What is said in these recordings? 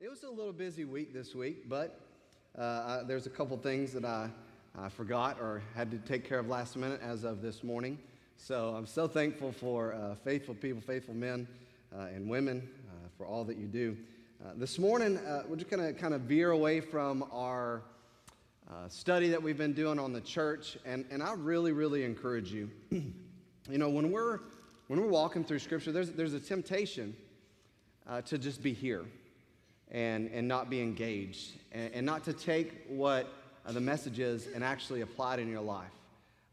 it was a little busy week this week, but uh, there's a couple things that I, I forgot or had to take care of last minute as of this morning. So I'm so thankful for uh, faithful people, faithful men uh, and women uh, for all that you do. Uh, this morning, uh, we're just going to kind of veer away from our study that we've been doing on the church, and, and I really, really encourage you. you know, when we're when we're walking through Scripture, there's, there's a temptation to just be here and, and not be engaged and, and not to take what uh, the message is and actually apply it in your life.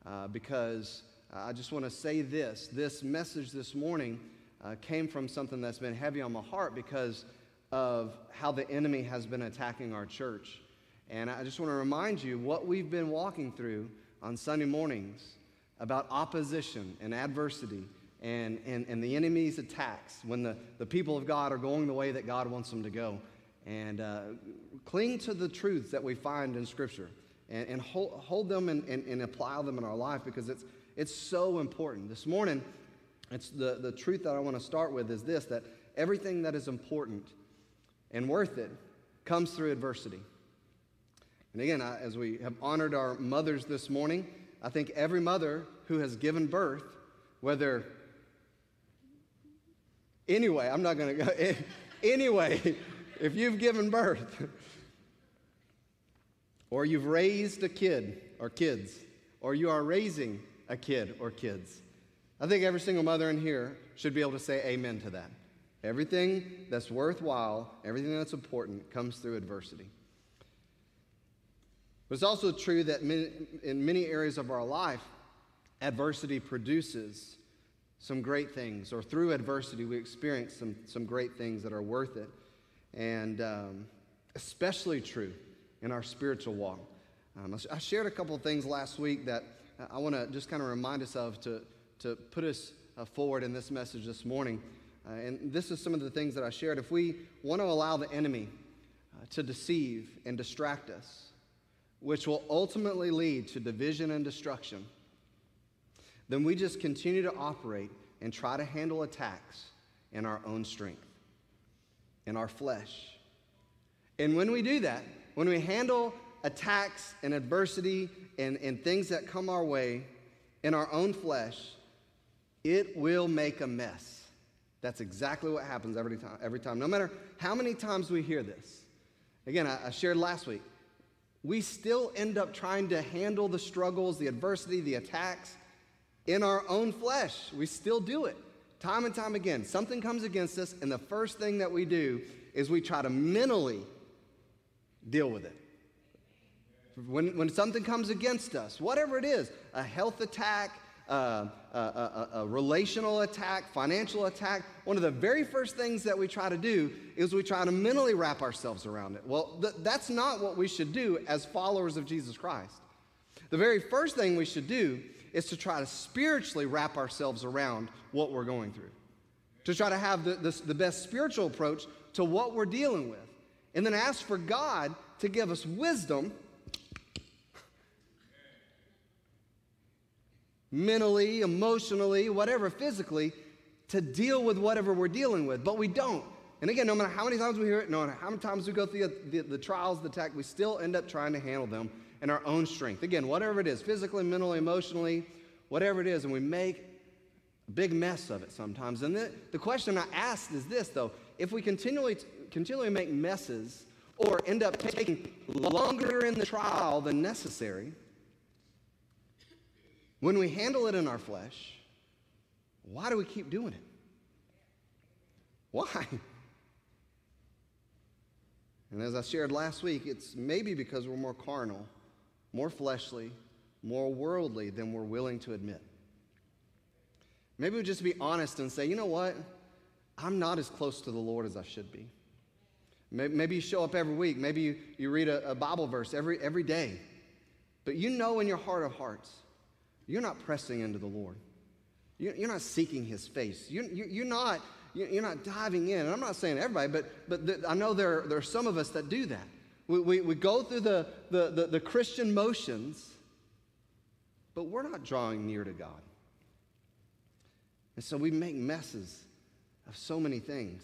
Uh, because I just want to say this this message this morning uh, came from something that's been heavy on my heart because of how the enemy has been attacking our church. And I just want to remind you what we've been walking through on Sunday mornings about opposition and adversity and, and, and the enemy's attacks when the, the people of God are going the way that God wants them to go. And uh, cling to the truths that we find in Scripture and, and hold, hold them and, and, and apply them in our life because it's, it's so important. This morning, it's the, the truth that I want to start with is this that everything that is important and worth it comes through adversity. And again, I, as we have honored our mothers this morning, I think every mother who has given birth, whether Anyway, I'm not going to go. anyway, if you've given birth, or you've raised a kid or kids, or you are raising a kid or kids, I think every single mother in here should be able to say amen to that. Everything that's worthwhile, everything that's important comes through adversity. But it's also true that in many areas of our life, adversity produces some great things, or through adversity, we experience some, some great things that are worth it. And um, especially true in our spiritual walk. Um, I shared a couple of things last week that I want to just kind of remind us of to, to put us uh, forward in this message this morning. Uh, and this is some of the things that I shared. If we want to allow the enemy uh, to deceive and distract us, which will ultimately lead to division and destruction, then we just continue to operate and try to handle attacks in our own strength, in our flesh. And when we do that, when we handle attacks and adversity and, and things that come our way in our own flesh, it will make a mess. That's exactly what happens every time, every time. No matter how many times we hear this. Again, I, I shared last week, we still end up trying to handle the struggles, the adversity, the attacks in our own flesh. We still do it time and time again. Something comes against us, and the first thing that we do is we try to mentally deal with it. When, when something comes against us, whatever it is, a health attack, uh, a, a, a, relational attack, financial attack, one of the very first things that we try to do is we try to mentally wrap ourselves around it. Well, th- that's not what we should do as followers of Jesus Christ. The very first thing we should do is to try to spiritually wrap ourselves around what we're going through, to try to have the, the, the best spiritual approach to what we're dealing with, and then ask for God to give us wisdom mentally, emotionally, whatever, physically, to deal with whatever we're dealing with. But we don't. And again, no matter how many times we hear it, no matter how many times we go through the, the, the trials, the attack, we still end up trying to handle them in our own strength. Again, whatever it is, physically, mentally, emotionally, whatever it is, and we make a big mess of it sometimes. And the, the question I asked is this, though if we continually, continually make messes or end up taking longer in the trial than necessary, when we handle it in our flesh, why do we keep doing it? Why? And as I shared last week, it's maybe because we're more carnal more fleshly, more worldly than we're willing to admit. Maybe we just be honest and say, you know what? I'm not as close to the Lord as I should be. Maybe you show up every week. Maybe you, you read a, a Bible verse every, every day. But you know in your heart of hearts, you're not pressing into the Lord. You're not seeking his face. You're not, you're not diving in. And I'm not saying everybody, but, but I know there, there are some of us that do that. We, we, we go through the, the, the, the Christian motions, but we're not drawing near to God. And so we make messes of so many things.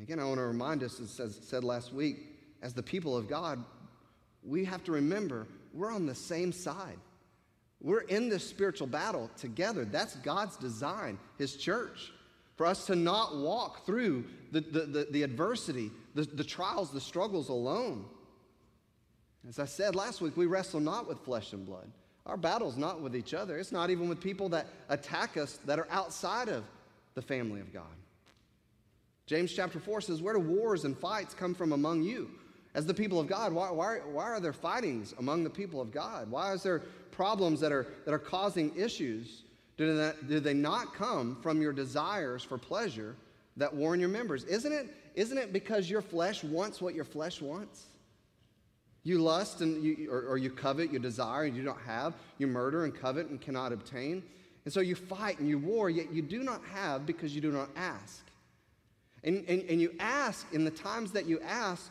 Again, I want to remind us, as said last week, as the people of God, we have to remember we're on the same side. We're in this spiritual battle together. That's God's design, His church, for us to not walk through the, the, the, the adversity, the, the trials, the struggles alone. As I said last week, we wrestle not with flesh and blood. Our battle's not with each other. It's not even with people that attack us that are outside of the family of God. James chapter 4 says, Where do wars and fights come from among you? As the people of God, why, why, why are there fightings among the people of God? Why is there problems that are, that are causing issues? Do do they not come from your desires for pleasure that warn your members? Isn't it, isn't it because your flesh wants what your flesh wants? You lust and you, or, or you covet, you desire and you don't have. You murder and covet and cannot obtain. And so you fight and you war, yet you do not have because you do not ask. And, and, and you ask, in the times that you ask,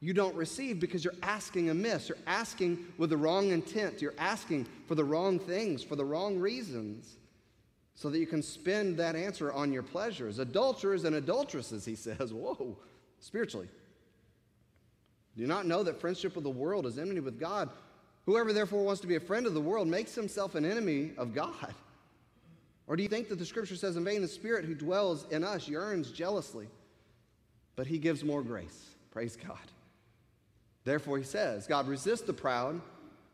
you don't receive because you're asking amiss. You're asking with the wrong intent. You're asking for the wrong things, for the wrong reasons, so that you can spend that answer on your pleasures. Adulterers and adulteresses, he says. Whoa, spiritually. Do you not know that friendship with the world is enmity with God? Whoever therefore wants to be a friend of the world makes himself an enemy of God. Or do you think that the scripture says, In vain, the Spirit who dwells in us yearns jealously, but he gives more grace? Praise God. Therefore, he says, God resists the proud,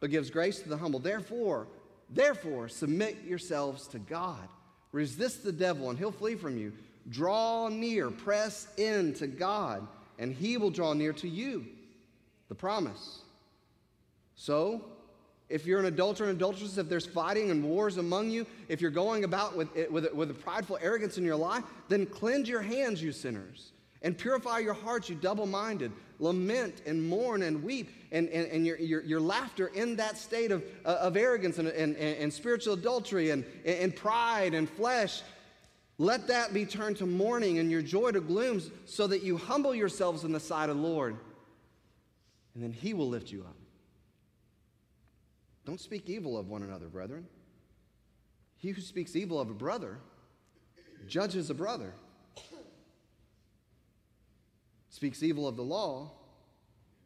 but gives grace to the humble. Therefore, therefore, submit yourselves to God. Resist the devil, and he'll flee from you. Draw near, press in to God, and he will draw near to you. The promise. So, if you're an adulterer and adulteress, if there's fighting and wars among you, if you're going about with, with, with a prideful arrogance in your life, then cleanse your hands, you sinners, and purify your hearts, you double minded. Lament and mourn and weep, and, and, and your, your, your laughter in that state of, uh, of arrogance and, and, and spiritual adultery and, and pride and flesh. Let that be turned to mourning and your joy to glooms, so that you humble yourselves in the sight of the Lord, and then He will lift you up. Don't speak evil of one another, brethren. He who speaks evil of a brother judges a brother. Speaks evil of the law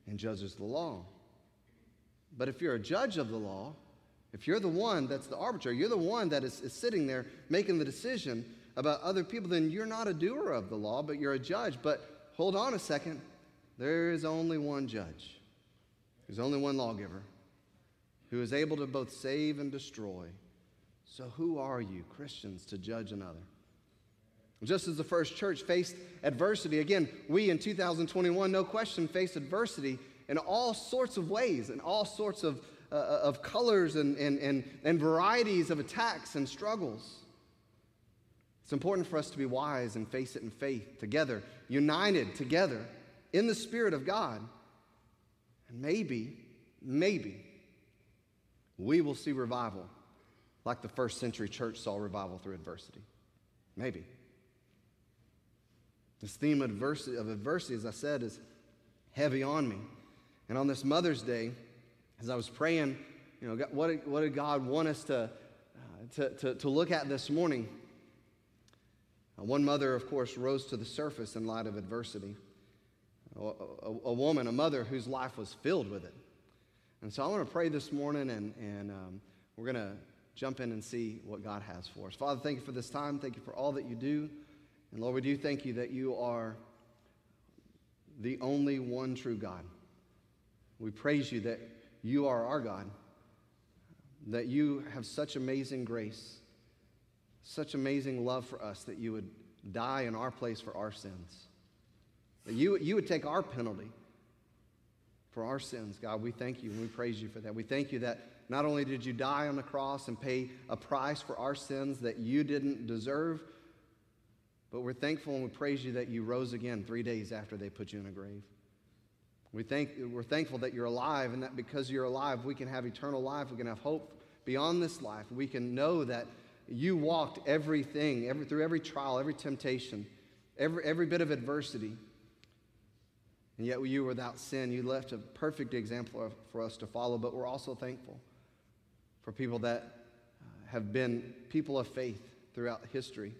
and judges the law. But if you're a judge of the law, if you're the one that's the arbiter, you're the one that is, is sitting there making the decision about other people, then you're not a doer of the law, but you're a judge. But hold on a second. There is only one judge, there's only one lawgiver, who is able to both save and destroy. So, who are you, Christians, to judge another? Just as the first church faced adversity, again, we in 2021, no question, face adversity in all sorts of ways, in all sorts of, uh, of colors and, and, and, and varieties of attacks and struggles. It's important for us to be wise and face it in faith together, united together in the Spirit of God. And maybe, maybe, we will see revival like the first century church saw revival through adversity. Maybe. This theme of adversity, of adversity, as I said, is heavy on me. And on this Mother's Day, as I was praying, you know, what did, what did God want us to, uh, to, to, to, look at this morning? Uh, one mother, of course, rose to the surface in light of adversity. A, a, a woman, a mother whose life was filled with it. And so I want to pray this morning, and, and um, we're going to jump in and see what God has for us. Father, thank you for this time. Thank you for all that you do. And Lord, we do thank you that you are the only one true God. We praise you that you are our God, that you have such amazing grace, such amazing love for us that you would die in our place for our sins, that you, you would take our penalty for our sins. God, we thank you and we praise you for that. We thank you that not only did you die on the cross and pay a price for our sins that you didn't deserve, but we're thankful and we praise you that you rose again three days after they put you in a grave. We thank, we're thankful that you're alive and that because you're alive, we can have eternal life. We can have hope beyond this life. We can know that you walked everything, every, through every trial, every temptation, every, every bit of adversity. And yet you were without sin. You left a perfect example for us to follow. But we're also thankful for people that uh, have been people of faith throughout history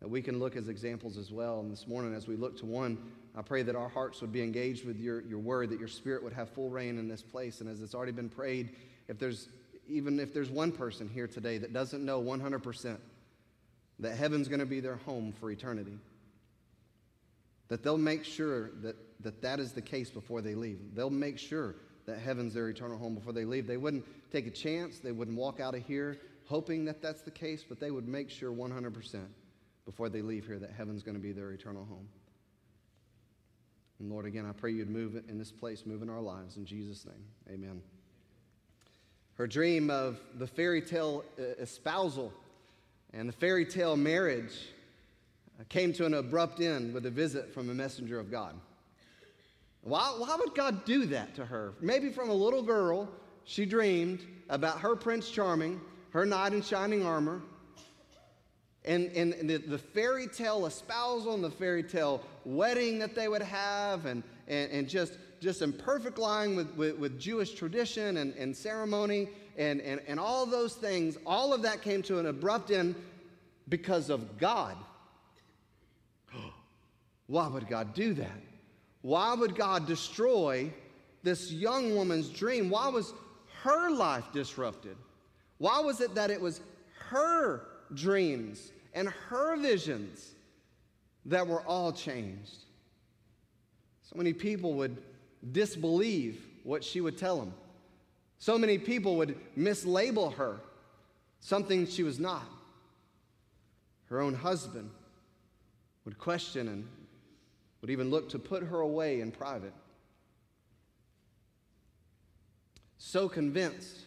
that we can look as examples as well. And this morning, as we look to one, I pray that our hearts would be engaged with your, your word, that your spirit would have full reign in this place. And as it's already been prayed, if there's even if there's one person here today that doesn't know 100% that heaven's going to be their home for eternity, that they'll make sure that, that that is the case before they leave. They'll make sure that heaven's their eternal home before they leave. They wouldn't take a chance, they wouldn't walk out of here hoping that that's the case, but they would make sure 100% before they leave here that heaven's going to be their eternal home. And Lord, again, I pray you'd move in this place, move in our lives. In Jesus' name, amen. Her dream of the fairy tale uh, espousal and the fairy tale marriage uh, came to an abrupt end with a visit from a messenger of God. Why, why would God do that to her? Maybe from a little girl, she dreamed about her Prince Charming, her knight in shining armor, and, and the, the fairy tale espousal and the fairy tale wedding that they would have, and, and, and just, just in perfect line with, with, with Jewish tradition and, and ceremony, and, and, and all those things, all of that came to an abrupt end because of God. Why would God do that? Why would God destroy this young woman's dream? Why was her life disrupted? Why was it that it was her dreams and her visions that were all changed. So many people would disbelieve what she would tell them. So many people would mislabel her something she was not. Her own husband would question and would even look to put her away in private. So convinced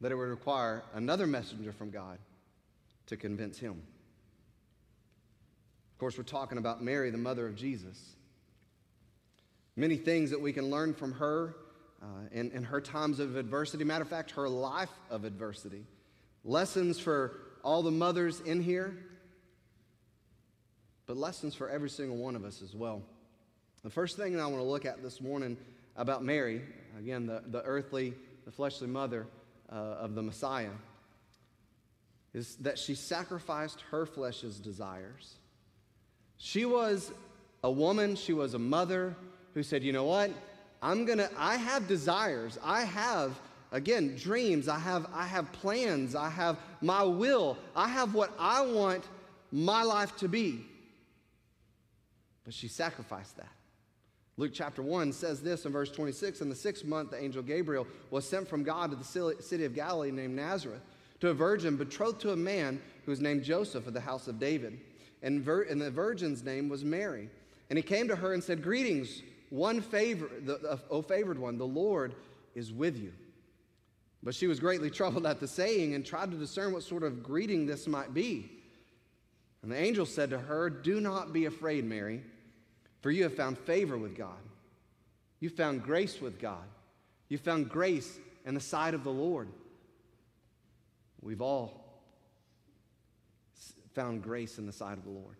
that it would require another messenger from God to convince him. Of course, we're talking about Mary, the mother of Jesus. Many things that we can learn from her uh, in, her times of adversity. Matter of fact, her life of adversity. Lessons for all the mothers in here, but lessons for every single one of us as well. The first thing that I want to look at this morning about Mary, again, the, the earthly, the fleshly mother uh, of the Messiah, is that she sacrificed her flesh's desires. She was a woman, she was a mother who said, You know what? I'm gonna, I have desires. I have, again, dreams. I have, I have plans. I have my will. I have what I want my life to be. But she sacrificed that. Luke chapter 1 says this in verse 26 In the sixth month, the angel Gabriel was sent from God to the city of Galilee named Nazareth to a virgin betrothed to a man who was named Joseph of the house of David. And, vir- and the virgin's name was Mary. And he came to her and said, Greetings, one favor, the, O favored one, the Lord is with you. But she was greatly troubled at the saying and tried to discern what sort of greeting this might be. And the angel said to her, Do not be afraid, Mary, for you have found favor with God. You found grace with God. You found grace in the sight of the Lord. We've all found grace in the sight of the Lord.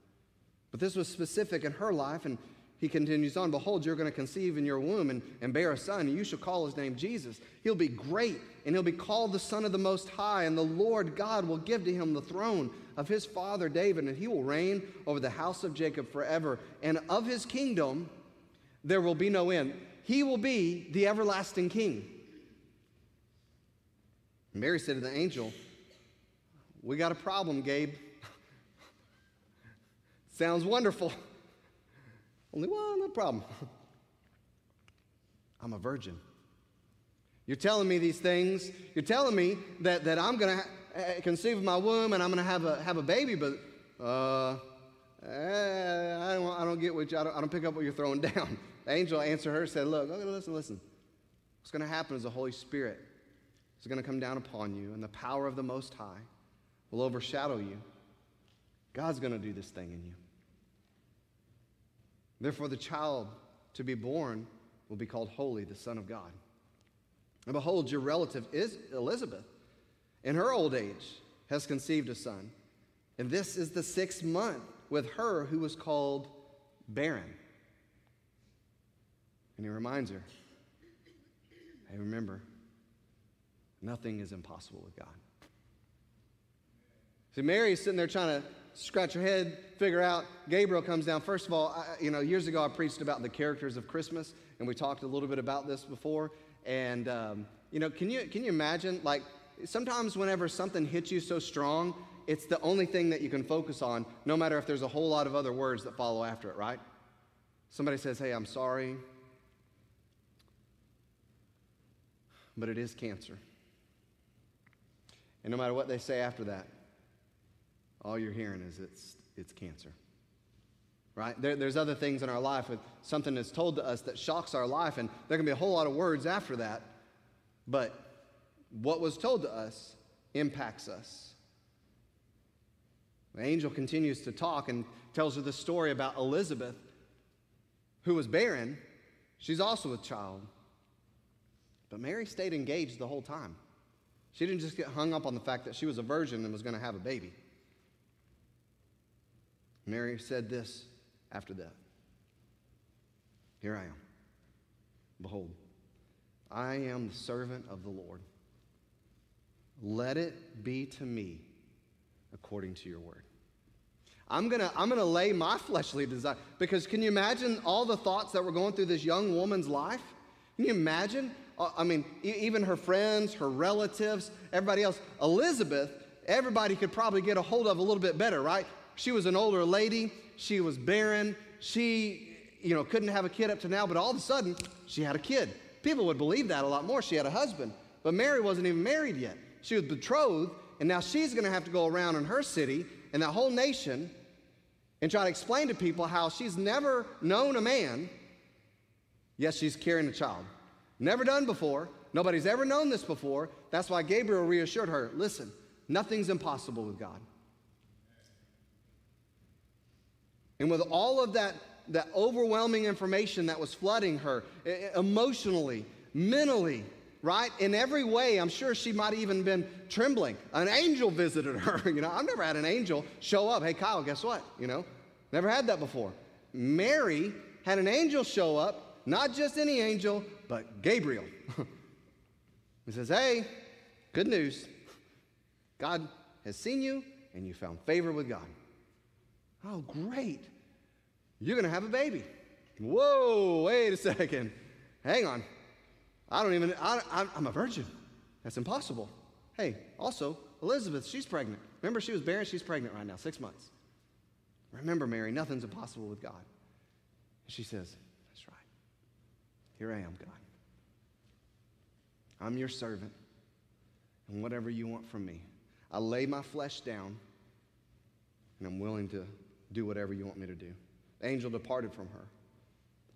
But this was specific in her life, and he continues on Behold, you're going to conceive in your womb and, and bear a son, and you shall call his name Jesus. He'll be great, and he'll be called the Son of the Most High, and the Lord God will give to him the throne of his father David, and he will reign over the house of Jacob forever. And of his kingdom there will be no end. He will be the everlasting king. Mary said to the angel, we got a problem, Gabe. Sounds wonderful. Only one, no problem. I'm a virgin. You're telling me these things. You're telling me that, that I'm going to ha- conceive of my womb and I'm going to have a, have a baby, but uh, eh, I, don't, I don't get what you, I don't, I don't pick up what you're throwing down. The angel answered her and said, Look, listen, listen. What's going to happen is the Holy Spirit is going to come down upon you, and the power of the Most High will overshadow you. God's going to do this thing in you. Therefore, the child to be born will be called Holy, the Son of God. And behold, your relative is Elizabeth, in her old age, has conceived a son. And this is the sixth month with her who was called barren. And he reminds her, hey, remember, nothing is impossible with God. See, Mary is sitting there trying to scratch her head, figure out. Gabriel comes down. First of all, I, you know, years ago I preached about the characters of Christmas, and we talked a little bit about this before. And um, you know, can you can you imagine like sometimes whenever something hits you so strong, it's the only thing that you can focus on, no matter if there's a whole lot of other words that follow after it, right? Somebody says, "Hey, I'm sorry," but it is cancer. And no matter what they say after that, all you're hearing is it's, it's cancer. Right? There, there's other things in our life with something that's told to us that shocks our life, and there can be a whole lot of words after that, but what was told to us impacts us. The angel continues to talk and tells her the story about Elizabeth, who was barren. She's also a child. But Mary stayed engaged the whole time. She didn't just get hung up on the fact that she was a virgin and was going to have a baby. Mary said this after that Here I am. Behold, I am the servant of the Lord. Let it be to me according to your word. I'm gonna, I'm gonna lay my fleshly desire because can you imagine all the thoughts that were going through this young woman's life? Can you imagine? Uh, I mean, even her friends, her relatives, everybody else. Elizabeth, everybody could probably get a hold of a little bit better, right? She was an older lady. She was barren. She, you know, couldn't have a kid up to now, but all of a sudden, she had a kid. People would believe that a lot more. She had a husband. But Mary wasn't even married yet. She was betrothed, and now she's going to have to go around in her city and that whole nation and try to explain to people how she's never known a man, yet she's carrying a child. Never done before. Nobody's ever known this before. That's why Gabriel reassured her listen, nothing's impossible with God. And with all of that, that overwhelming information that was flooding her emotionally, mentally, right? In every way, I'm sure she might have even been trembling. An angel visited her. You know, I've never had an angel show up. Hey, Kyle, guess what? You know, never had that before. Mary had an angel show up, not just any angel, but Gabriel. he says, Hey, good news. God has seen you and you found favor with God. Oh, great. You're going to have a baby. Whoa, wait a second. Hang on. I don't even, I, I'm a virgin. That's impossible. Hey, also, Elizabeth, she's pregnant. Remember, she was barren, she's pregnant right now, six months. Remember, Mary, nothing's impossible with God. She says, That's right. Here I am, God. I'm your servant, and whatever you want from me. I lay my flesh down, and I'm willing to do whatever you want me to do. The angel departed from her.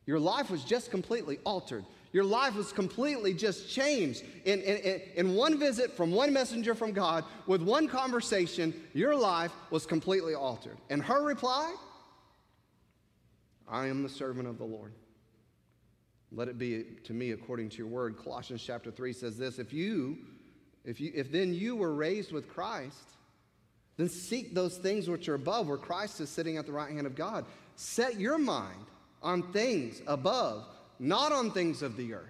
Your life was just completely altered. Your life was completely just changed. In, in, in one visit from one messenger from God, with one conversation, your life was completely altered. And her reply, I am the servant of the Lord. Let it be to me according to your word. Colossians chapter 3 says this if you, if you, if then you were raised with Christ, then seek those things which are above, where Christ is sitting at the right hand of God. Set your mind on things above, not on things of the earth.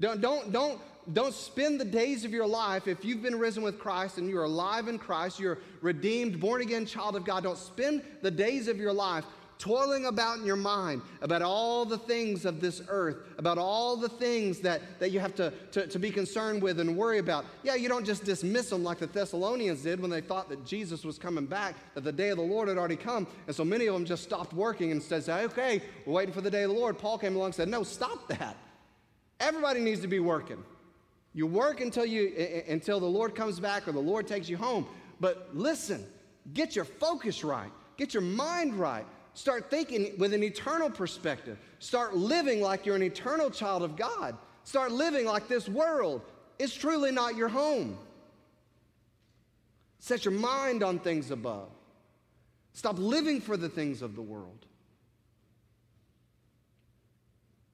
Don't, don't, don't, don't spend the days of your life, if you've been risen with Christ and you're alive in Christ, you're redeemed, born again child of God, don't spend the days of your life toiling about in your mind about all the things of this earth, about all the things that, that you have to, to, to be concerned with and worry about. Yeah, you don't just dismiss them like the Thessalonians did when they thought that Jesus was coming back, that the day of the Lord had already come. And so many of them just stopped working and said, okay, we're waiting for the day of the Lord. Paul came along and said, no, stop that. Everybody needs to be working. You work until, you, until the Lord comes back or the Lord takes you home. But listen, get your focus right, get your mind right. Start thinking with an eternal perspective. Start living like you're an eternal child of God. Start living like this world is truly not your home. Set your mind on things above. Stop living for the things of the world.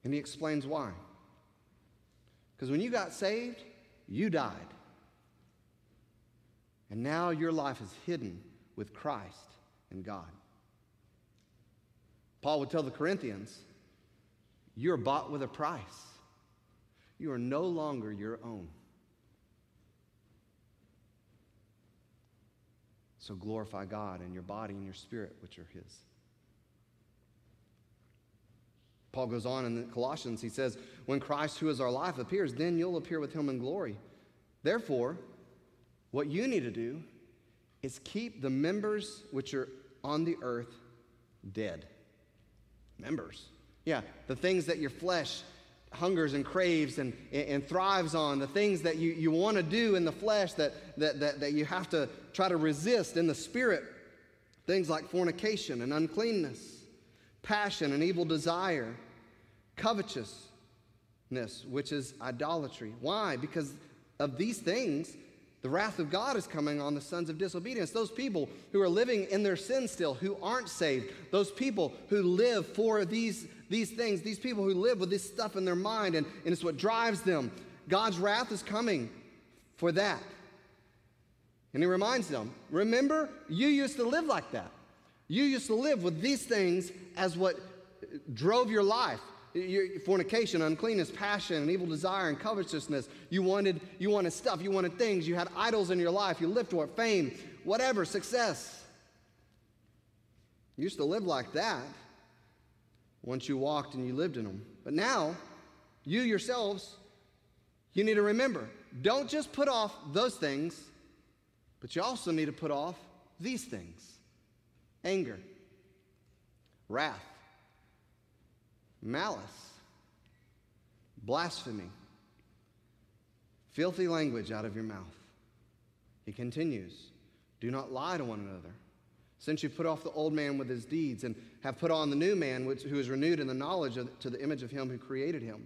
And he explains why. Because when you got saved, you died. And now your life is hidden with Christ and God. Paul would tell the Corinthians, You're bought with a price. You are no longer your own. So glorify God in your body and your spirit, which are His. Paul goes on in the Colossians, he says, When Christ, who is our life, appears, then you'll appear with him in glory. Therefore, what you need to do is keep the members which are on the earth dead. Members. Yeah, the things that your flesh hungers and craves and, and thrives on, the things that you, you want to do in the flesh that, that, that, that you have to try to resist in the spirit. Things like fornication and uncleanness passion and evil desire, covetousness, which is idolatry. Why? Because of these things, the wrath of God is coming on the sons of disobedience. Those people who are living in their sin still, who aren't saved, those people who live for these, these things, these people who live with this stuff in their mind, and, and it's what drives them. God's wrath is coming for that. And he reminds them remember, you used to live like that. You used to live with these things as what drove your life. Your fornication, uncleanness, passion, and evil desire, and covetousness. You wanted, you wanted stuff, you wanted things, you had idols in your life, you lived it, fame, whatever, success. You used to live like that once you walked and you lived in them. But now, you yourselves, you need to remember don't just put off those things, but you also need to put off these things anger, wrath, malice, blasphemy, filthy language out of your mouth. He continues Do not lie to one another. Since you put off the old man with his deeds and have put on the new man, which, who is renewed in the knowledge of, to the image of him who created him.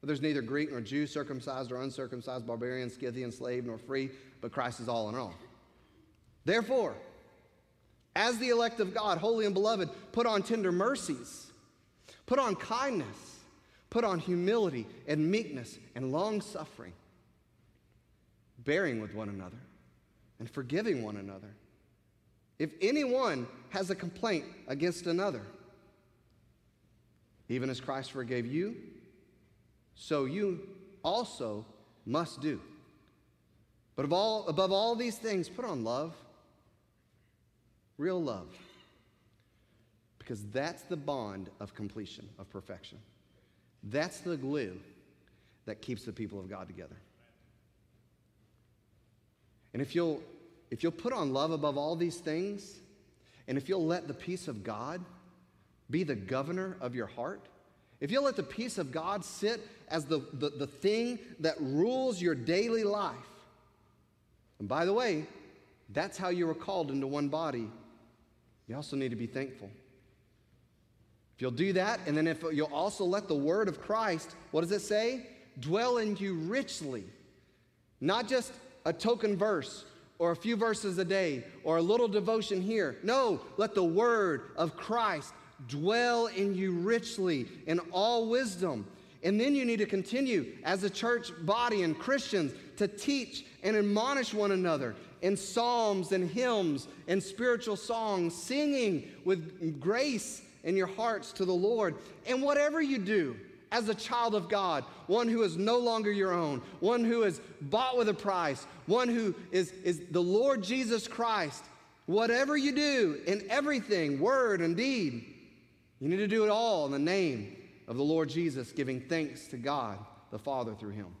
But there's neither Greek nor Jew, circumcised or uncircumcised, barbarian, Scythian, slave, nor free, but Christ is all in all. Therefore, as the elect of God, holy and beloved, put on tender mercies, put on kindness, put on humility and meekness and long suffering, bearing with one another and forgiving one another. If anyone has a complaint against another, even as Christ forgave you, so you also must do. But all, above all these things, put on love real love. Because that's the bond of completion, of perfection. That's the glue that keeps the people of God together. And if you'll, if you'll put on love above all these things, and if you'll let the peace of God be the governor of your heart, if you'll let the peace of God sit as the, the, the thing that rules your daily life, and by the way, that's how you were called into one body you also need to be thankful. You'll do that, and then if you'll also let the word of Christ, what does it say? Dwell in you richly. Not just a token verse or a few verses a day or a little devotion here. No, let the word of Christ dwell in you richly in all wisdom. And then you need to continue as a church body and Christians to teach and admonish one another in psalms and hymns and spiritual songs, singing with grace in your hearts to the Lord. And whatever you do, as a child of God, one who is no longer your own, one who is bought with a price, one who is, is the Lord Jesus Christ, whatever you do in everything, word and deed, you need to do it all in the name of the Lord Jesus, giving thanks to God the Father through him.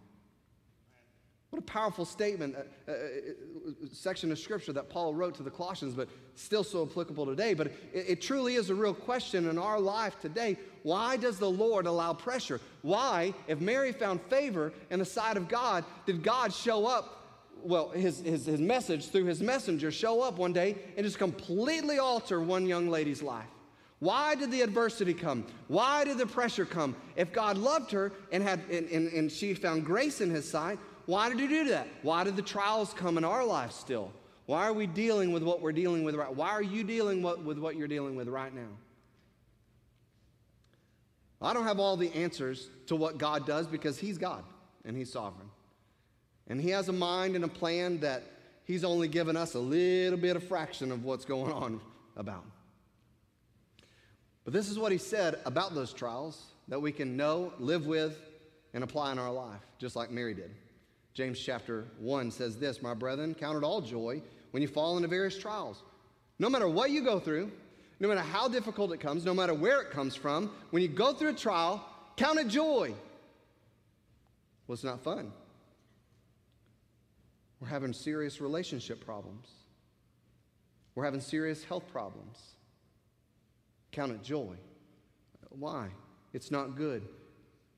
What a powerful statement, uh, uh, uh, section of scripture that Paul wrote to the Colossians, but still so applicable today. But it, it truly is a real question in our life today. Why does the Lord allow pressure? Why, if Mary found favor in the sight of God, did God show up? Well, his, his, his message through his messenger show up one day and just completely alter one young lady's life. Why did the adversity come? Why did the pressure come? If God loved her and, had, and, and, and she found grace in his sight, why did he do that? Why did the trials come in our life still? Why are we dealing with what we're dealing with right? Why are you dealing with what you're dealing with right now? I don't have all the answers to what God does because He's God and He's sovereign. And He has a mind and a plan that He's only given us a little bit of fraction of what's going on about. But this is what He said about those trials that we can know, live with, and apply in our life, just like Mary did. James chapter 1 says this My brethren, count it all joy when you fall into various trials. No matter what you go through, no matter how difficult it comes, no matter where it comes from, when you go through a trial, count it joy. Well, it's not fun. We're having serious relationship problems. We're having serious health problems. Count it joy. Why? It's not good.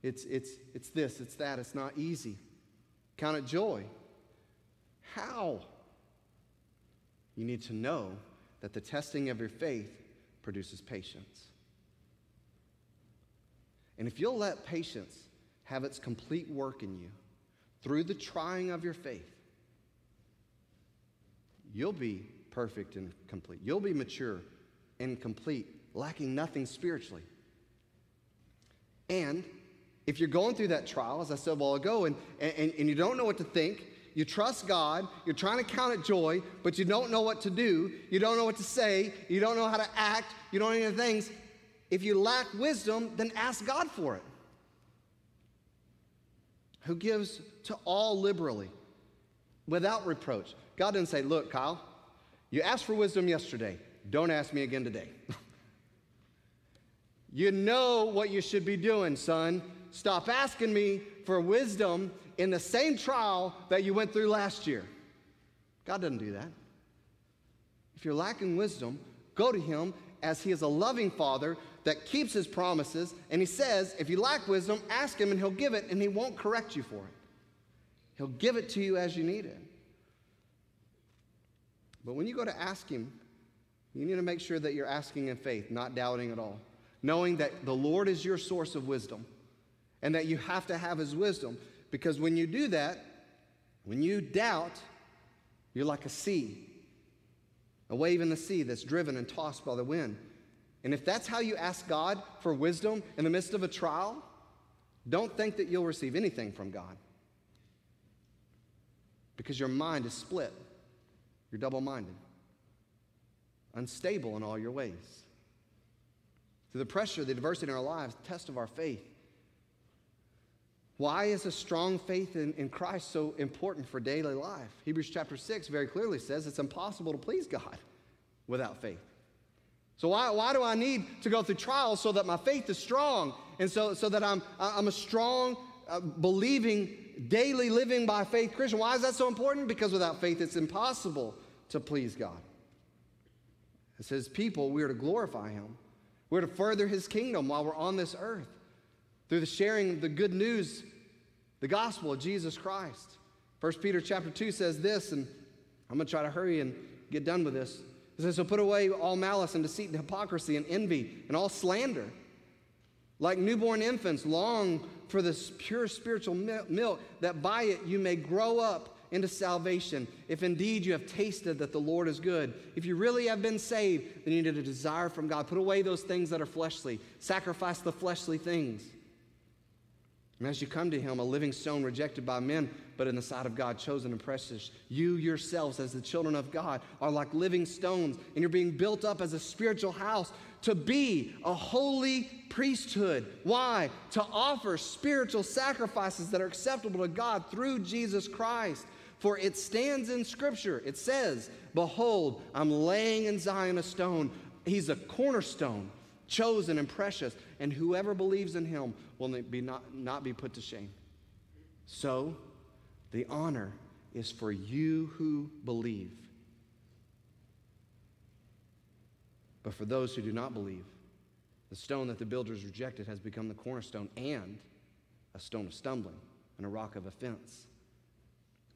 It's, it's, it's this, it's that, it's not easy. Count it joy. How? You need to know that the testing of your faith produces patience. And if you'll let patience have its complete work in you through the trying of your faith, you'll be perfect and complete. You'll be mature and complete, lacking nothing spiritually. And if you're going through that trial, as I said a while ago, and, and, and you don't know what to think, you trust God, you're trying to count it joy, but you don't know what to do, you don't know what to say, you don't know how to act, you don't know any things. If you lack wisdom, then ask God for it. Who gives to all liberally, without reproach. God didn't say, Look, Kyle, you asked for wisdom yesterday. Don't ask me again today. you know what you should be doing, son. Stop asking me for wisdom in the same trial that you went through last year. God doesn't do that. If you're lacking wisdom, go to Him as He is a loving Father that keeps His promises. And He says, if you lack wisdom, ask Him and He'll give it, and He won't correct you for it. He'll give it to you as you need it. But when you go to ask Him, you need to make sure that you're asking in faith, not doubting at all, knowing that the Lord is your source of wisdom and that you have to have His wisdom. Because when you do that, when you doubt, you're like a sea, a wave in the sea that's driven and tossed by the wind. And if that's how you ask God for wisdom in the midst of a trial, don't think that you'll receive anything from God. Because your mind is split. You're double minded, unstable in all your ways. Through the pressure, the adversity in our lives, the test of our faith. Why is a strong faith in, in Christ so important for daily life? Hebrews chapter 6 very clearly says it's impossible to please God without faith. So, why, why do I need to go through trials so that my faith is strong and so, so that I'm, I'm a strong, uh, believing, daily living by faith Christian? Why is that so important? Because without faith, it's impossible to please God. As His people, we are to glorify Him. We're to further His kingdom while we're on this earth through the sharing of the good news, the gospel of Jesus Christ. 1 Peter chapter 2 says this, and I'm going to try to hurry and get done with this. It says, So put away all malice and deceit and hypocrisy and envy and all slander. Like newborn infants, long for this pure spiritual milk, that by it you may grow up into salvation, if indeed you have tasted that the Lord is good. If you really have been saved, then you need a desire from God. Put away those things that are fleshly, sacrifice the fleshly things. And as you come to Him, a living stone rejected by men, but in the sight of God, chosen and precious, you yourselves, as the children of God, are like living stones, and you're being built up as a spiritual house to be a holy priesthood. Why? To offer spiritual sacrifices that are acceptable to God through Jesus Christ. For it stands in Scripture. It says, Behold, I'm laying in Zion a stone. He's a cornerstone, chosen and precious, and whoever believes in him will be not, not be put to shame. So, the honor is for you who believe. But for those who do not believe, the stone that the builders rejected has become the cornerstone and a stone of stumbling and a rock of offense.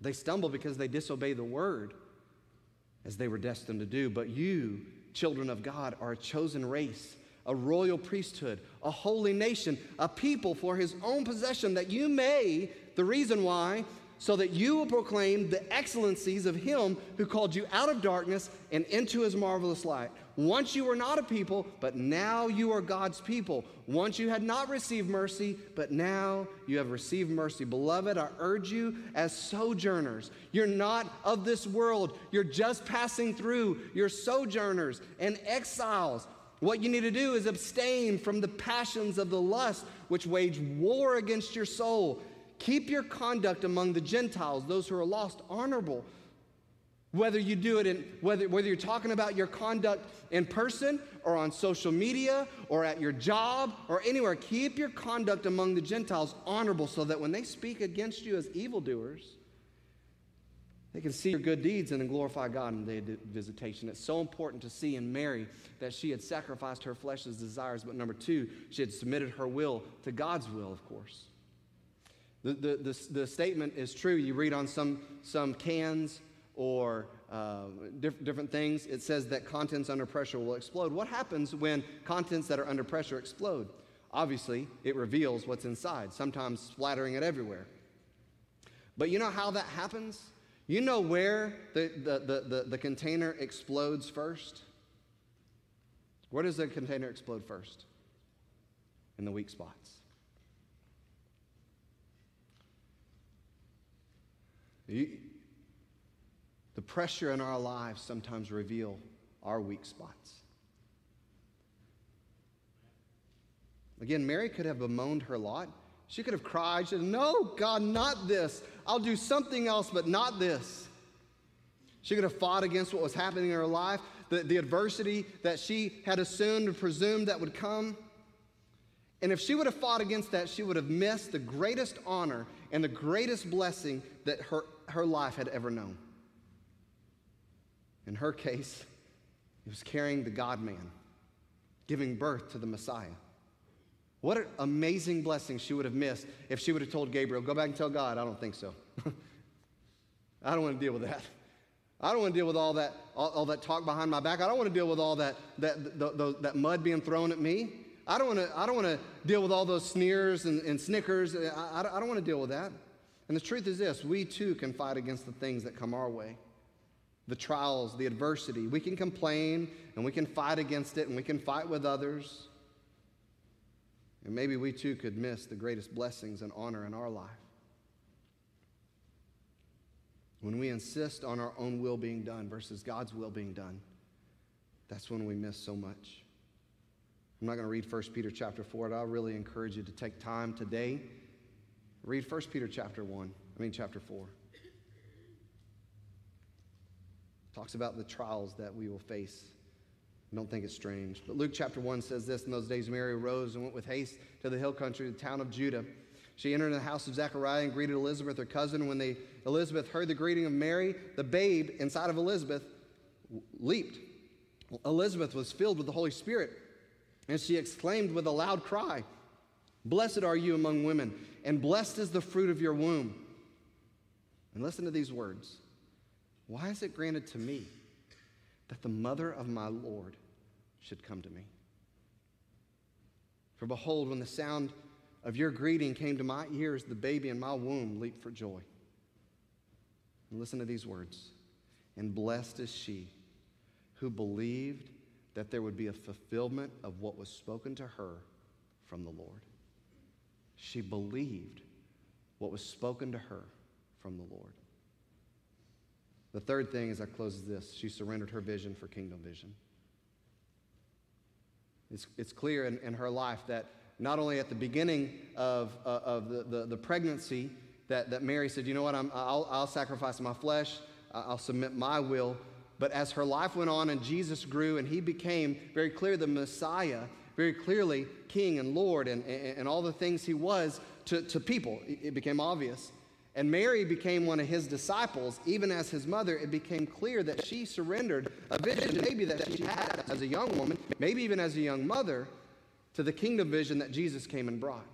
They stumble because they disobey the word as they were destined to do. But you, children of God, are a chosen race, a royal priesthood, a holy nation, a people for his own possession, that you may, the reason why, so that you will proclaim the excellencies of him who called you out of darkness and into his marvelous light. Once you were not a people, but now you are God's people. Once you had not received mercy, but now you have received mercy. Beloved, I urge you as sojourners. You're not of this world, you're just passing through. You're sojourners and exiles. What you need to do is abstain from the passions of the lust which wage war against your soul. Keep your conduct among the Gentiles, those who are lost, honorable. Whether you do it in, whether, whether you're talking about your conduct in person or on social media or at your job or anywhere, keep your conduct among the Gentiles honorable so that when they speak against you as evildoers, they can see your good deeds and then glorify God in the visitation. It's so important to see in Mary that she had sacrificed her flesh's desires, but number two, she had submitted her will to God's will, of course. The, the, the, the statement is true. You read on some, some cans or uh, diff- different things, it says that contents under pressure will explode. What happens when contents that are under pressure explode? Obviously, it reveals what's inside, sometimes splattering it everywhere. But you know how that happens? You know where the, the, the, the, container explodes first? Where does the container explode first? In the weak spots. You, the pressure in our lives sometimes reveal our weak spots. Again, Mary could have bemoaned her lot. She could have cried, she said, No, God, not this. I'll do something else, but not this. She could have fought against what was happening in her life, the, the adversity that she had assumed and presumed that would come. And if she would have fought against that, she would have missed the greatest honor and the greatest blessing that her, her life had ever known. In her case, it was carrying the God man, giving birth to the Messiah. What an amazing blessing she would have missed if she would have told Gabriel, Go back and tell God, I don't think so. I don't want to deal with that. I don't want to deal with all that, all, all, that talk behind my back. I don't want to deal with all that, that, the, the, that mud being thrown at me. I don't want to, I don't want to deal with all those sneers and, and snickers. I, I, I don't want to deal with that. And the truth is this we too can fight against the things that come our way the trials, the adversity. We can complain and we can fight against it and we can fight with others. And maybe we too could miss the greatest blessings and honor in our life. When we insist on our own will being done versus God's will being done, that's when we miss so much. I'm not going to read 1 Peter chapter 4, but I'll really encourage you to take time today. Read 1 Peter chapter 1, I mean chapter 4. Talks about the trials that we will face I don't think it's strange. But Luke chapter 1 says this In those days, Mary arose and went with haste to the hill country, the town of Judah. She entered the house of Zechariah and greeted Elizabeth, her cousin. When they, Elizabeth heard the greeting of Mary, the babe inside of Elizabeth leaped. Elizabeth was filled with the Holy Spirit, and she exclaimed with a loud cry, Blessed are you among women, and blessed is the fruit of your womb. And listen to these words Why is it granted to me? That the mother of my Lord should come to me. For behold, when the sound of your greeting came to my ears, the baby in my womb leaped for joy. And listen to these words. And blessed is she who believed that there would be a fulfillment of what was spoken to her from the Lord. She believed what was spoken to her from the Lord. The third thing as I close is this, she surrendered her vision for kingdom vision. It's, it's clear in, in her life that not only at the beginning of, uh, of the, the, the, pregnancy, that, that Mary said, you know what, i will I'll sacrifice my flesh, I'll submit my will. But as her life went on and Jesus grew and he became very clear the Messiah, very clearly King and Lord and, and, and all the things he was to, to people, it became obvious. And Mary became one of his disciples. Even as his mother, it became clear that she surrendered a vision, maybe that she had as a young woman, maybe even as a young mother, to the kingdom vision that Jesus came and brought.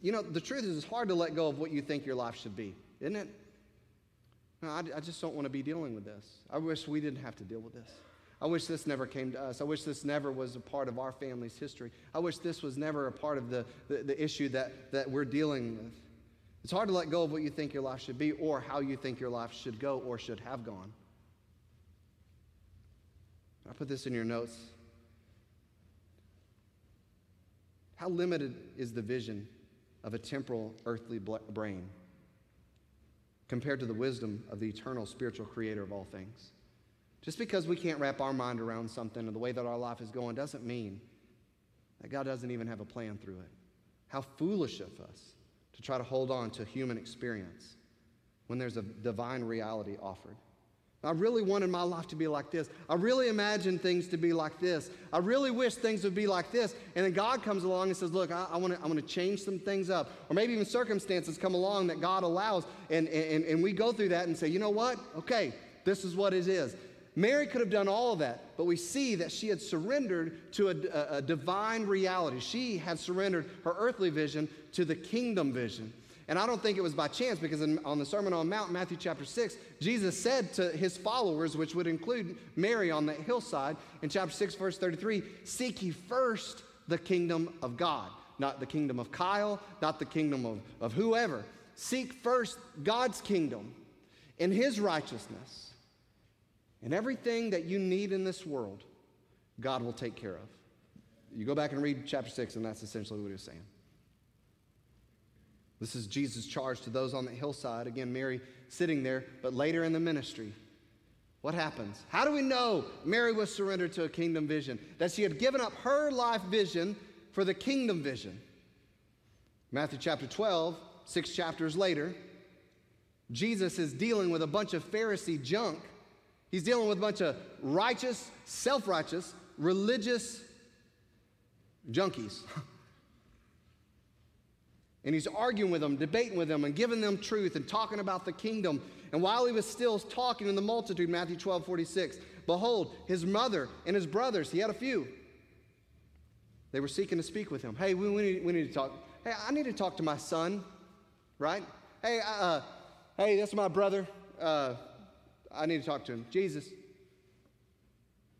You know, the truth is, it's hard to let go of what you think your life should be, isn't it? No, I, I just don't want to be dealing with this. I wish we didn't have to deal with this. I wish this never came to us. I wish this never was a part of our family's history. I wish this was never a part of the, the, the issue that, that we're dealing with. It's hard to let go of what you think your life should be or how you think your life should go or should have gone. I put this in your notes. How limited is the vision of a temporal earthly brain compared to the wisdom of the eternal spiritual creator of all things? Just because we can't wrap our mind around something and the way that our life is going doesn't mean that God doesn't even have a plan through it. How foolish of us to try to hold on to human experience when there's a divine reality offered. I really wanted my life to be like this. I really imagined things to be like this. I really wish things would be like this. And then God comes along and says, Look, I, I want to change some things up. Or maybe even circumstances come along that God allows. And, and, and we go through that and say, You know what? Okay, this is what it is. Mary could have done all of that, but we see that she had surrendered to a, a, a divine reality. She had surrendered her earthly vision to the kingdom vision. And I don't think it was by chance because in, on the Sermon on the Mount, Matthew chapter 6, Jesus said to his followers, which would include Mary on that hillside, in chapter 6, verse 33, Seek ye first the kingdom of God, not the kingdom of Kyle, not the kingdom of, of whoever. Seek first God's kingdom and his righteousness. And everything that you need in this world, God will take care of. You go back and read chapter 6, and that's essentially what he was saying. This is Jesus' charge to those on the hillside. Again, Mary sitting there, but later in the ministry, what happens? How do we know Mary was surrendered to a kingdom vision? That she had given up her life vision for the kingdom vision. Matthew chapter 12, six chapters later, Jesus is dealing with a bunch of Pharisee junk. He's dealing with a bunch of righteous, self righteous, religious junkies. And he's arguing with them, debating with them, and giving them truth and talking about the kingdom. And while he was still talking in the multitude, Matthew 12, 46, behold, his mother and his brothers, he had a few, they were seeking to speak with him. Hey, we, we, need, we need to talk. Hey, I need to talk to my son, right? Hey, uh, uh hey, that's my brother. Uh, I need to talk to him. Jesus.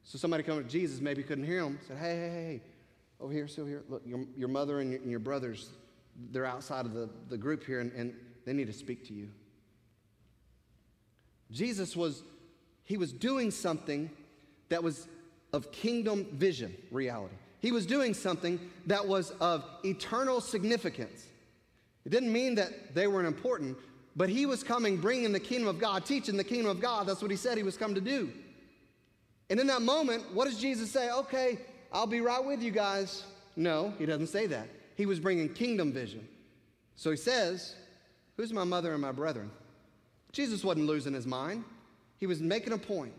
So somebody come to Jesus, maybe couldn't hear him, said, hey, hey, hey, over here, still here. Look, your, your mother and your, and your brothers, they're outside of the, the group here and, and they need to speak to you. Jesus was, he was doing something that was of kingdom vision reality. He was doing something that was of eternal significance. It didn't mean that they weren't important, but he was coming, bringing the kingdom of God, teaching the kingdom of God. That's what he said he was come to do. And in that moment, what does Jesus say? Okay, I'll be right with you guys. No, he doesn't say that. He was bringing kingdom vision. So he says, Who's my mother and my brethren? Jesus wasn't losing his mind, he was making a point.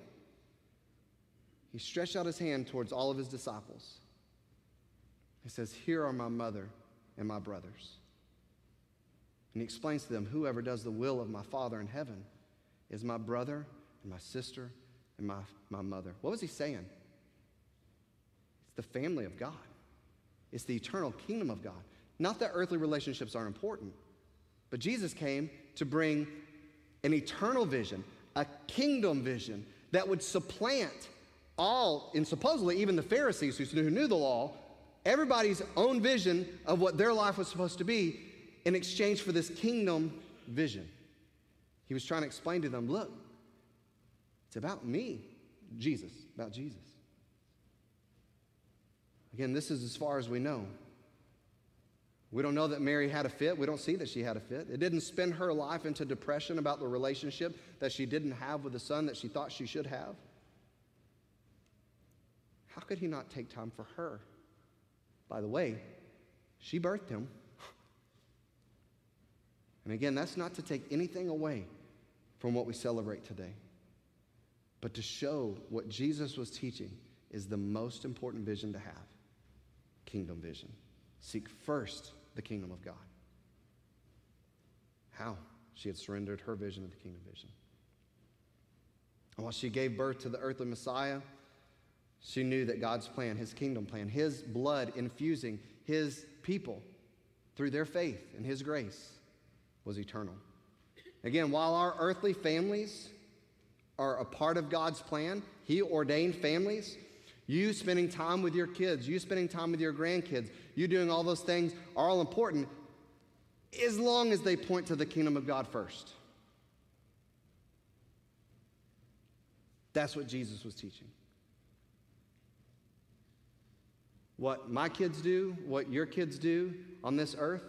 He stretched out his hand towards all of his disciples. He says, Here are my mother and my brothers. And he explains to them, Whoever does the will of my Father in heaven is my brother and my sister and my, my mother. What was he saying? It's the family of God. It's the eternal kingdom of God. Not that earthly relationships aren't important, but Jesus came to bring an eternal vision, a kingdom vision that would supplant all, and supposedly even the Pharisees who knew the law, everybody's own vision of what their life was supposed to be in exchange for this kingdom vision. He was trying to explain to them look, it's about me, Jesus, about Jesus. Again, this is as far as we know. We don't know that Mary had a fit. We don't see that she had a fit. It didn't spin her life into depression about the relationship that she didn't have with the son that she thought she should have. How could he not take time for her? By the way, she birthed him. And again, that's not to take anything away from what we celebrate today, but to show what Jesus was teaching is the most important vision to have kingdom vision. Seek first the kingdom of God. How? She had surrendered her vision of the kingdom vision. And while she gave birth to the earthly Messiah, she knew that God's plan, his kingdom plan, his blood infusing his people through their faith and his grace was eternal. Again, while our earthly families are a part of God's plan, he ordained families you spending time with your kids, you spending time with your grandkids, you doing all those things are all important as long as they point to the kingdom of God first. That's what Jesus was teaching. What my kids do, what your kids do on this earth,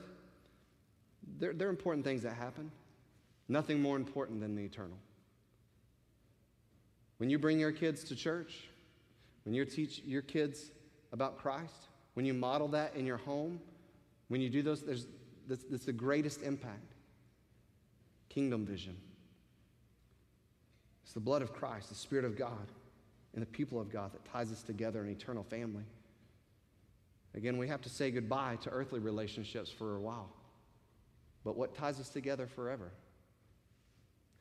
they're, they're important things that happen. Nothing more important than the eternal. When you bring your kids to church, when you teach your kids about Christ, when you model that in your home, when you do those, there's, that's, that's the greatest impact. Kingdom vision. It's the blood of Christ, the Spirit of God, and the people of God that ties us together in eternal family. Again, we have to say goodbye to earthly relationships for a while. But what ties us together forever?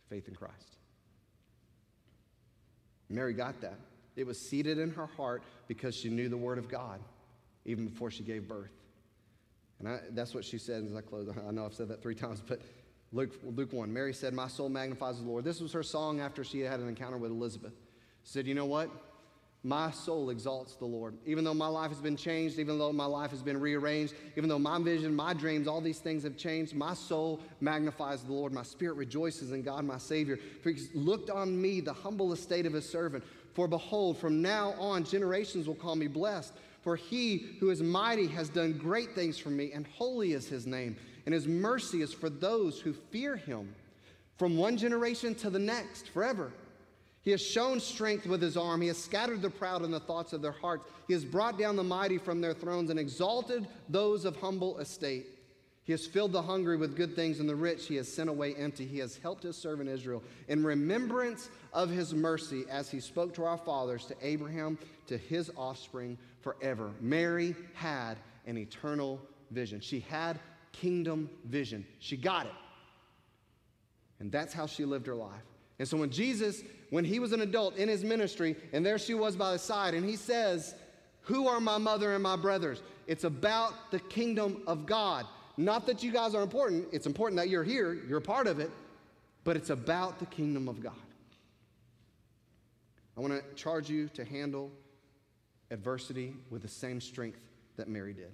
Faith in Christ. Mary got that. It was seated in her heart because she knew the Word of God even before she gave birth. And I, that's what she said as I close. I know I've said that three times, but Luke, Luke 1, Mary said, My soul magnifies the Lord. This was her song after she had an encounter with Elizabeth. She said, You know what? My soul exalts the Lord. Even though my life has been changed, even though my life has been rearranged, even though my vision, my dreams, all these things have changed, my soul magnifies the Lord. My spirit rejoices in God, my Savior. For He's looked on me, the humble estate of His servant. For behold, from now on, generations will call me blessed. For He who is mighty has done great things for me, and holy is His name. And His mercy is for those who fear Him from one generation to the next, forever. He has shown strength with his arm. He has scattered the proud in the thoughts of their hearts. He has brought down the mighty from their thrones and exalted those of humble estate. He has filled the hungry with good things, and the rich he has sent away empty. He has helped his servant Israel in remembrance of his mercy as he spoke to our fathers, to Abraham, to his offspring forever. Mary had an eternal vision. She had kingdom vision. She got it. And that's how she lived her life. And so when Jesus, when he was an adult in his ministry, and there she was by his side, and he says, Who are my mother and my brothers? It's about the kingdom of God. Not that you guys are important, it's important that you're here, you're a part of it, but it's about the kingdom of God. I want to charge you to handle adversity with the same strength that Mary did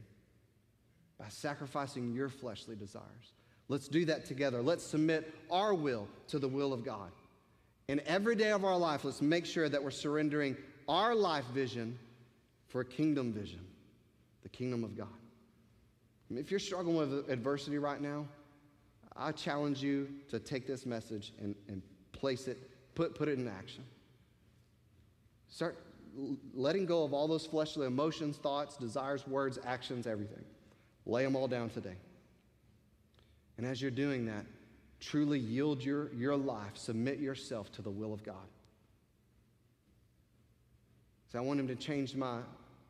by sacrificing your fleshly desires. Let's do that together. Let's submit our will to the will of God. And every day of our life, let's make sure that we're surrendering our life vision for a kingdom vision, the kingdom of God. I mean, if you're struggling with adversity right now, I challenge you to take this message and, and place it, put, put it in action. Start letting go of all those fleshly emotions, thoughts, desires, words, actions, everything. Lay them all down today. And as you're doing that, truly yield your, your life, submit yourself to the will of God. So I want Him to change my,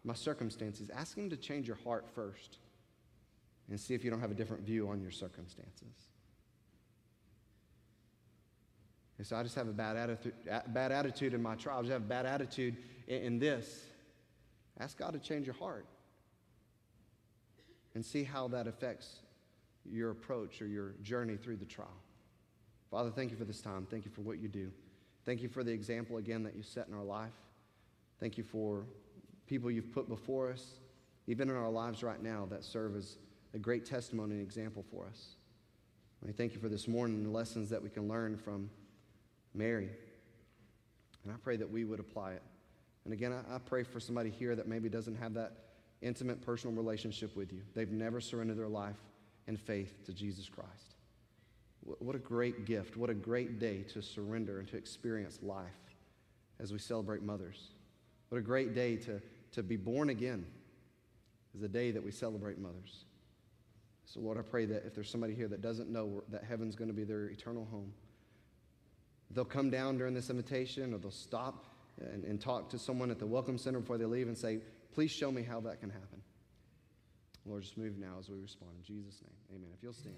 my circumstances. Ask Him to change your heart first and see if you don't have a different view on your circumstances. And so I just have a bad attitude, bad attitude in my trial. I have a bad attitude in, in this. Ask God to change your heart and see how that affects your approach or your journey through the trial. Father, thank you for this time. Thank you for what you do. Thank you for the example again that you set in our life. Thank you for people you've put before us, even in our lives right now, that serve as a great testimony and example for us. I thank you for this morning, the lessons that we can learn from Mary. And I pray that we would apply it. And again, I, I pray for somebody here that maybe doesn't have that intimate personal relationship with you. They've never surrendered their life and faith to Jesus Christ. What a great gift. What a great day to surrender and to experience life as we celebrate mothers. What a great day to, to be born again is the day that we celebrate mothers. So, Lord, I pray that if there's somebody here that doesn't know that heaven's going to be their eternal home, they'll come down during this invitation or they'll stop and, and talk to someone at the Welcome Center before they leave and say, Please show me how that can happen. Lord, just move now as we respond. In Jesus' name, amen. If you'll stand.